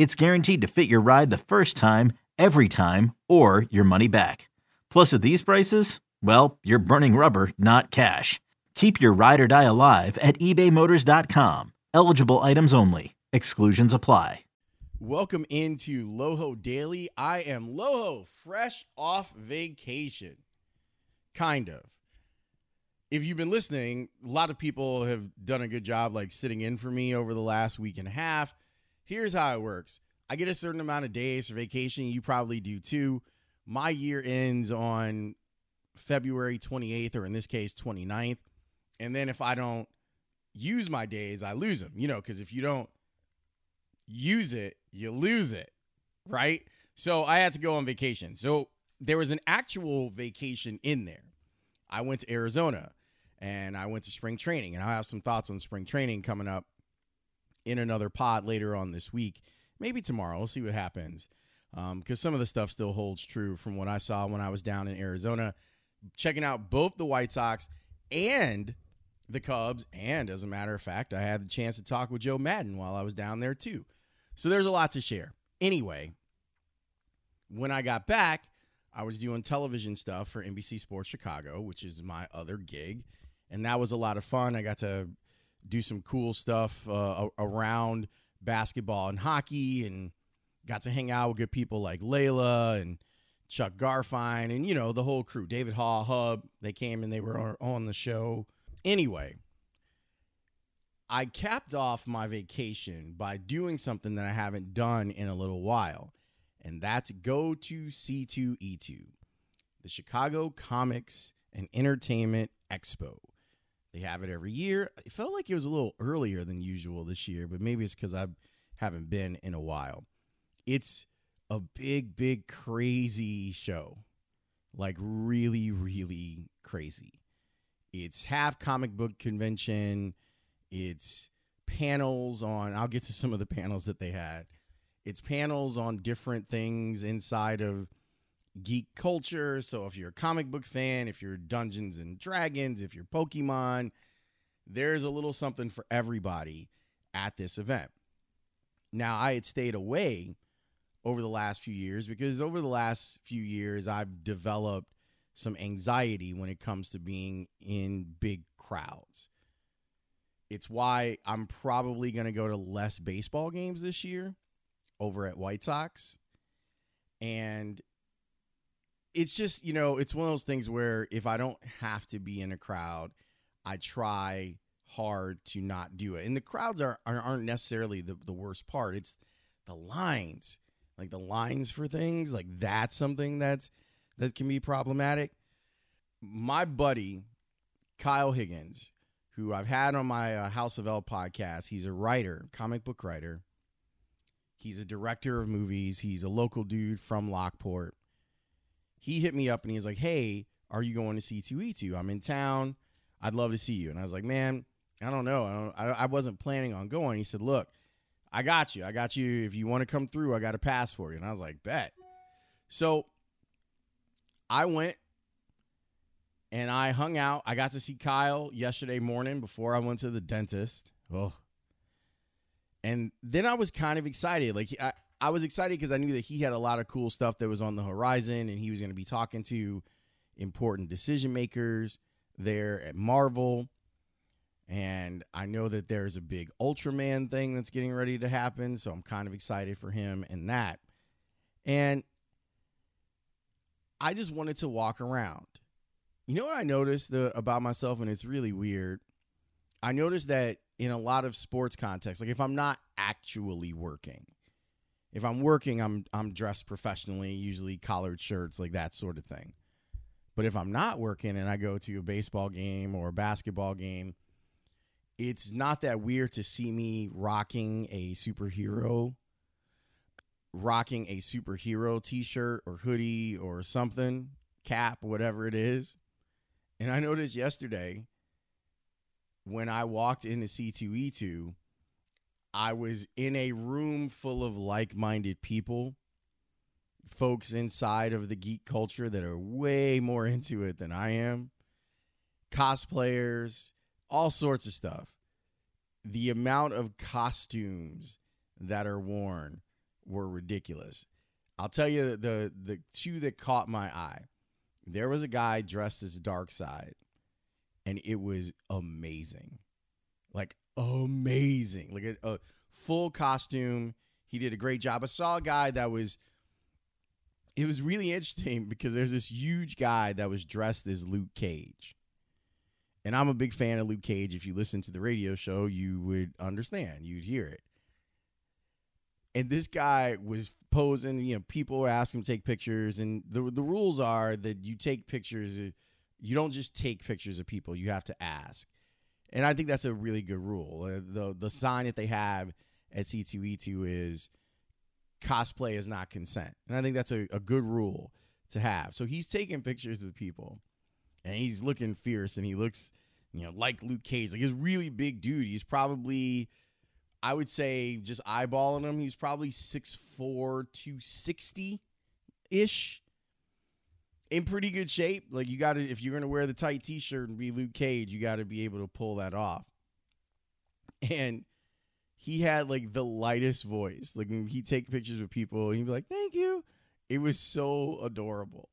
it's guaranteed to fit your ride the first time, every time, or your money back. Plus, at these prices, well, you're burning rubber, not cash. Keep your ride or die alive at ebaymotors.com. Eligible items only. Exclusions apply. Welcome into Loho Daily. I am Loho, fresh off vacation. Kind of. If you've been listening, a lot of people have done a good job like sitting in for me over the last week and a half. Here's how it works I get a certain amount of days for vacation. You probably do too. My year ends on February 28th, or in this case, 29th. And then if I don't use my days, I lose them, you know, because if you don't use it, you lose it, right? So I had to go on vacation. So there was an actual vacation in there. I went to Arizona and I went to spring training, and I have some thoughts on spring training coming up in another pod later on this week. Maybe tomorrow. We'll see what happens. Because um, some of the stuff still holds true from what I saw when I was down in Arizona, checking out both the White Sox and the Cubs. And as a matter of fact, I had the chance to talk with Joe Maddon while I was down there too. So there's a lot to share. Anyway, when I got back, I was doing television stuff for NBC Sports Chicago, which is my other gig. And that was a lot of fun. I got to do some cool stuff uh, around basketball and hockey and got to hang out with good people like Leila and Chuck Garfien and, you know, the whole crew. David Haugh, Hub, they came and they were on the show. Anyway, I capped off my vacation by doing something that I haven't done in a little while, and that's go to C2E2, the Chicago Comics and Entertainment Expo. They have it every year. It felt like it was a little earlier than usual this year, but maybe it's because I haven't been in a while. It's a big, big, crazy show. Like, really, really crazy. It's half comic book convention. It's panels on, I'll get to some of the panels that they had. It's panels on different things inside of geek culture. So if you're a comic book fan, if you're Dungeons and Dragons, if you're Pokemon, there's a little something for everybody at this event. Now, I had stayed away over the last few years because over the last few years, I've developed some anxiety when it comes to being in big crowds. It's why I'm probably going to go to less baseball games this year over at White Sox. And it's just you know it's one of those things where if i don't have to be in a crowd i try hard to not do it. And the crowds are aren't necessarily the, the worst part. It's the lines like the lines for things like that's something that's that can be problematic. My buddy kyle higgins who i've had on my uh, house of l podcast he's a writer comic book writer. He's a director of movies. He's a local dude from lockport he hit me up and he was like, "Hey, are you going to C2E2? I'm in town. I'd love to see you." And I was like, "Man, I don't know. I, don't, I, I wasn't planning on going." He said, "Look, I got you. I got you. If you want to come through, I got a pass for you." And I was like, "Bet." So I went and I hung out. I got to see Kyle yesterday morning before I went to the dentist. Oh. And then I was kind of excited. Like I, I was excited because I knew that he had a lot of cool stuff that was on the horizon, and he was going to be talking to important decision makers there at Marvel. And I know that there's a big Ultraman thing that's getting ready to happen, so I'm kind of excited for him and that. And I just wanted to walk around. You know what I noticed uh, about myself, and it's really weird. I noticed that in a lot of sports contexts, like if I'm not actually working, if I'm working, I'm I'm dressed professionally, usually collared shirts, like that sort of thing. But if I'm not working and I go to a baseball game or a basketball game, it's not that weird to see me rocking a superhero rocking a superhero t-shirt or hoodie or something, cap, whatever it is. And I noticed yesterday when I walked into C2E2, I was in a room full of like-minded people, folks inside of the geek culture that are way more into it than I am, cosplayers, all sorts of stuff. The amount of costumes that are worn were ridiculous. I'll tell you the the two that caught my eye. There was a guy dressed as Darkseid, and it was amazing, like amazing, like a, a full costume. He did a great job. I saw a guy that was. It was really interesting because there's this huge guy that was dressed as Luke Cage. And I'm a big fan of Luke Cage. If you listen to the radio show, you would understand. You'd hear it and this guy was posing. You know, people were asking him to take pictures, and the the rules are that you take pictures. You don't just take pictures of people; you have to ask. And I think that's a really good rule. Uh, the The sign that they have at C two E two is cosplay is not consent, and I think that's a, a good rule to have. So he's taking pictures of people, and he's looking fierce, and he looks, you know, like Luke Cage. Like he's a really big dude. He's probably I would say just eyeballing him, he's probably 6'4, 260 ish. In pretty good shape. Like you gotta if you're gonna wear the tight t shirt and be Luke Cage, you gotta be able to pull that off. And he had like the lightest voice. Like when he take pictures with people, he'd be like, Thank you. It was so adorable.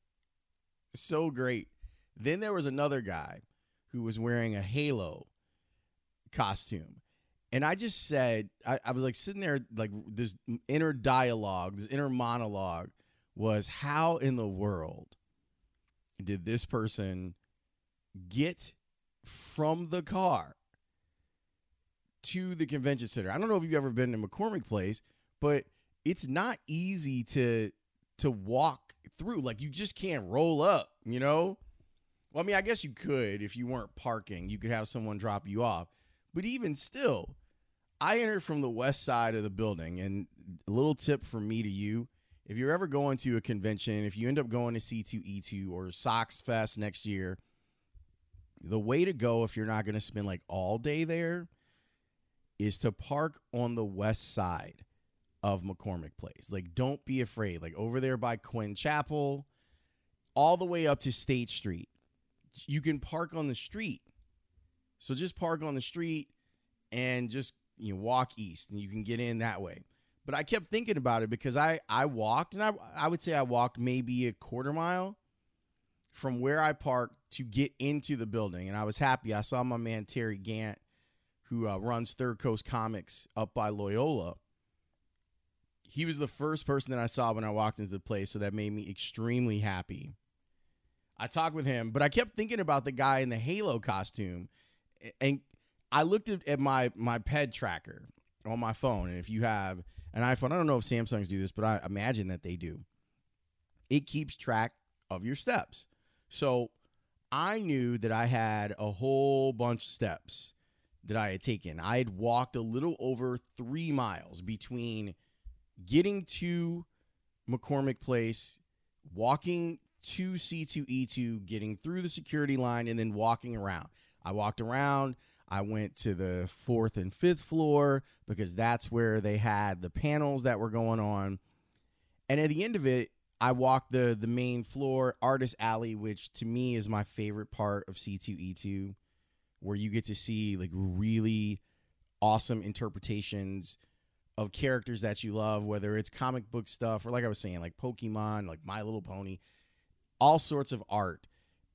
So great. Then there was another guy who was wearing a Halo costume and I just said, I, I was like sitting there, like this inner dialogue, this inner monologue was how in the world did this person get from the car to the convention center? I don't know if you've ever been to McCormick Place, but it's not easy to to walk through. Like you just can't roll up, you know? Well, I mean, I guess you could if you weren't parking. You could have someone drop you off. But even still, I entered from the west side of the building. And a little tip from me to you if you're ever going to a convention, if you end up going to C2E2 or Sox Fest next year, the way to go if you're not going to spend like all day there is to park on the west side of McCormick Place. Like, don't be afraid. Like, over there by Quinn Chapel, all the way up to State Street, you can park on the street. So just park on the street and just you know, walk east and you can get in that way. But I kept thinking about it because I I walked and I I would say I walked maybe a quarter mile from where I parked to get into the building and I was happy. I saw my man Terry Gant who uh, runs Third Coast Comics up by Loyola. He was the first person that I saw when I walked into the place, so that made me extremely happy. I talked with him, but I kept thinking about the guy in the Halo costume and I looked at, my my ped tracker on my phone, and if you have an iPhone, I don't know if Samsungs do this, but I imagine that they do. It keeps track of your steps. So I knew that I had a whole bunch of steps that I had taken. I had walked a little over three miles between getting to McCormick Place, walking to C2E2, getting through the security line, and then walking around. I walked around. I went to the fourth and fifth floor because that's where they had the panels that were going on. And at the end of it, I walked the the main floor, Artist Alley, which to me is my favorite part of C2E2, where you get to see like really awesome interpretations of characters that you love, whether it's comic book stuff or like I was saying, like Pokemon, like My Little Pony, all sorts of art.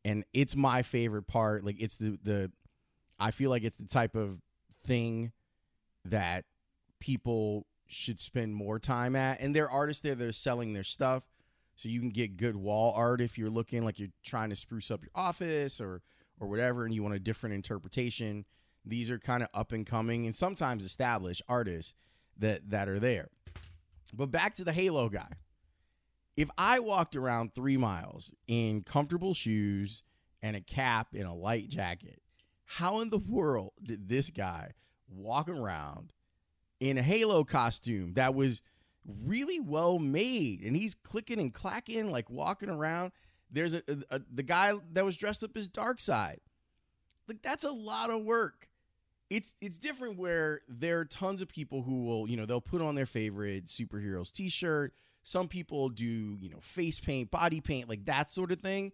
And it's my favorite part. Like it's the the I feel like it's the type of thing that people should spend more time at. And there are artists there that are selling their stuff. so you can get good wall art if you're looking like you're trying to spruce up your office or or whatever and you want a different interpretation. These are kind of up and coming and sometimes established artists that that are there. But back to the Halo guy. If I walked around 3 miles in comfortable shoes and a cap and a light jacket, how in the world did this guy walk around in a Halo costume that was really well made? And he's clicking and clacking like walking around. There's a, a, a, the guy that was dressed up as Darkseid. Like that's a lot of work. It's it's different where there are tons of people who will you know they'll put on their favorite superheroes t-shirt. Some people do you know face paint body paint like that sort of thing.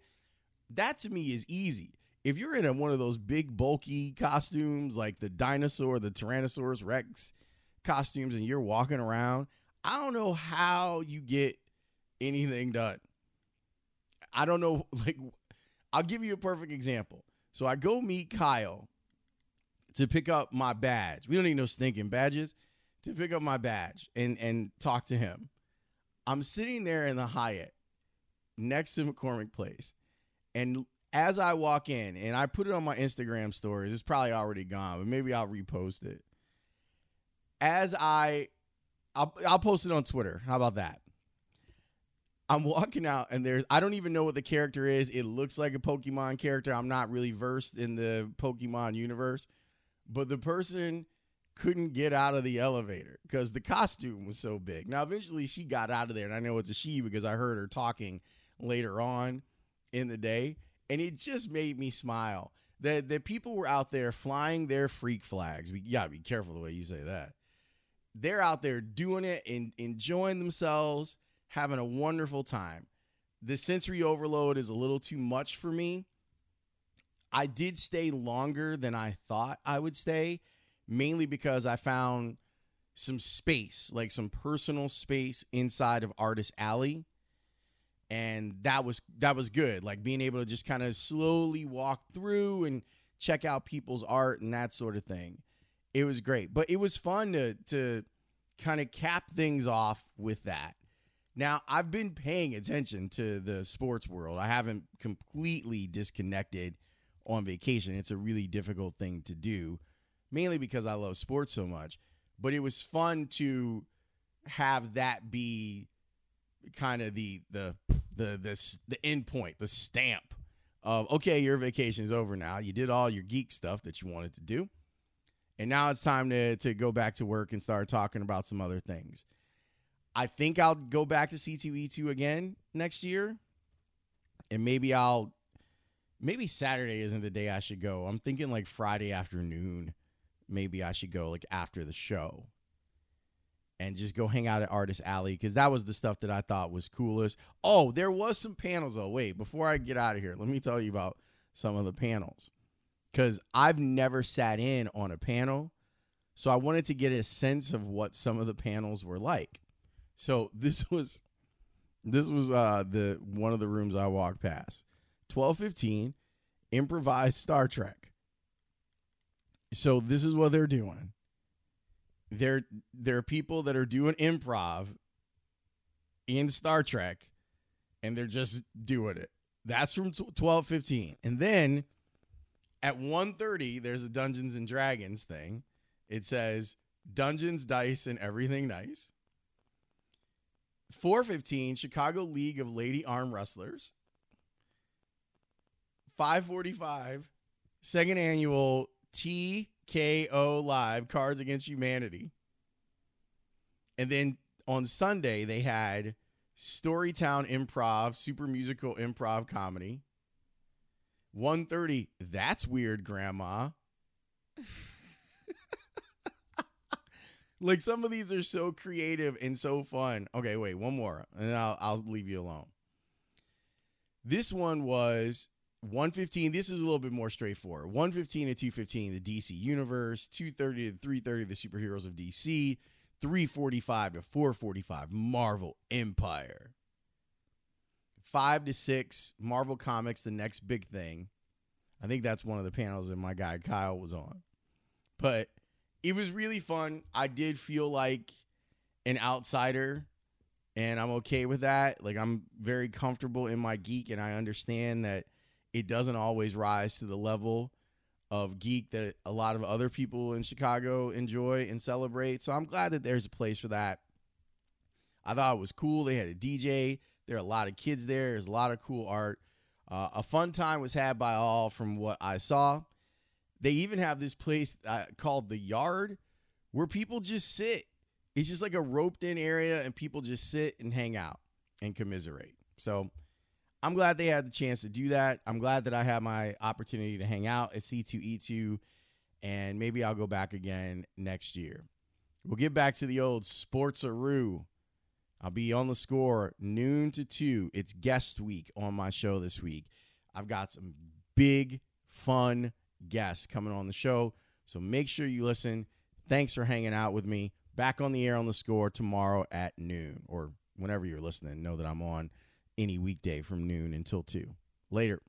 That to me is easy if you're in a, one of those big bulky costumes like the dinosaur the tyrannosaurus rex costumes and you're walking around I don't know how you get anything done. I don't know. Like, I'll give you a perfect example. So I go meet Kyle to pick up my badge. We don't need no stinking badges to pick up my badge and and talk to him. I'm sitting there in the Hyatt next to McCormick Place, and as I walk in, and I put it on my Instagram stories, it's probably already gone, but maybe I'll repost it. As I I'll I'll post it on Twitter. How about that? I'm walking out and there's I don't even know what the character is. It looks like a Pokemon character. I'm not really versed in the Pokemon universe, but the person couldn't get out of the elevator because the costume was so big. Now eventually she got out of there and I know it's a she because I heard her talking later on in the day and it just made me smile. That that people were out there flying their freak flags. We gotta be careful the way you say that they're out there doing it and enjoying themselves, having a wonderful time. The sensory overload is a little too much for me. I did stay longer than I thought I would stay, mainly because I found some space, like some personal space inside of Artist Alley. And that was that was good. Like being able to just kind of slowly walk through and check out people's art and that sort of thing it was great. But it was fun to to kind of cap things off with that. Now, I've been paying attention to the sports world. I haven't completely disconnected on vacation. It's a really difficult thing to do, mainly because I love sports so much. But it was fun to have that be kind of the the the the the end point, the stamp of okay, your vacation is over now. You did all your geek stuff that you wanted to do. And now it's time to to go back to work and start talking about some other things. I think I'll go back to C2E2 again next year. And maybe I'll maybe Saturday isn't the day I should go. I'm thinking like Friday afternoon. Maybe I should go like after the show and just go hang out at Artist Alley because that was the stuff that I thought was coolest. Oh, there was some panels. Oh, wait, before I get out of here, let me tell you about some of the panels because I've never sat in on a panel. So I wanted to get a sense of what some of the panels were like. So this was this was uh the one of the rooms I walked past. 1215 improvised Star Trek. So this is what they're doing. There there are people that are doing improv in Star Trek and they're just doing it. That's from 1215. And then at 1.30, there's a Dungeons and Dragons thing. It says Dungeons, Dice, and Everything Nice. 415, Chicago League of Lady Arm Wrestlers. 545, second annual TKO Live Cards Against Humanity. And then on Sunday, they had Storytown Improv, super musical improv comedy. 130. That's weird, grandma. like some of these are so creative and so fun. Okay, wait, one more, and I'll I'll leave you alone. This one was 115. This is a little bit more straightforward. 115 to 215, the DC Universe. 230 to 330, the superheroes of DC. 345 to 445, Marvel Empire five to six Marvel Comics, the next big thing. I think that's one of the panels that my guy Kyle was on. But it was really fun. I did feel like an outsider and I'm okay with that. Like I'm very comfortable in my geek, and I understand that it doesn't always rise to the level of geek that a lot of other people in Chicago enjoy and celebrate. So I'm glad that there's a place for that. I thought it was cool. They had a DJ. There are a lot of kids there. There's a lot of cool art. Uh, a fun time was had by all from what I saw. They even have this place uh, called the Yard where people just sit. It's just like a roped in area and people just sit and hang out and commiserate. So I'm glad they had the chance to do that. I'm glad that I had my opportunity to hang out at C2E2 and maybe I'll go back again next year. We'll get back to the old sportsaroo. I'll be on the score noon to 2. It's guest week on my show this week. I've got some big fun guests coming on the show. So make sure you listen. Thanks for hanging out with me. Back on the air on the score tomorrow at noon or whenever you're listening. Know that I'm on any weekday from noon until 2. Later.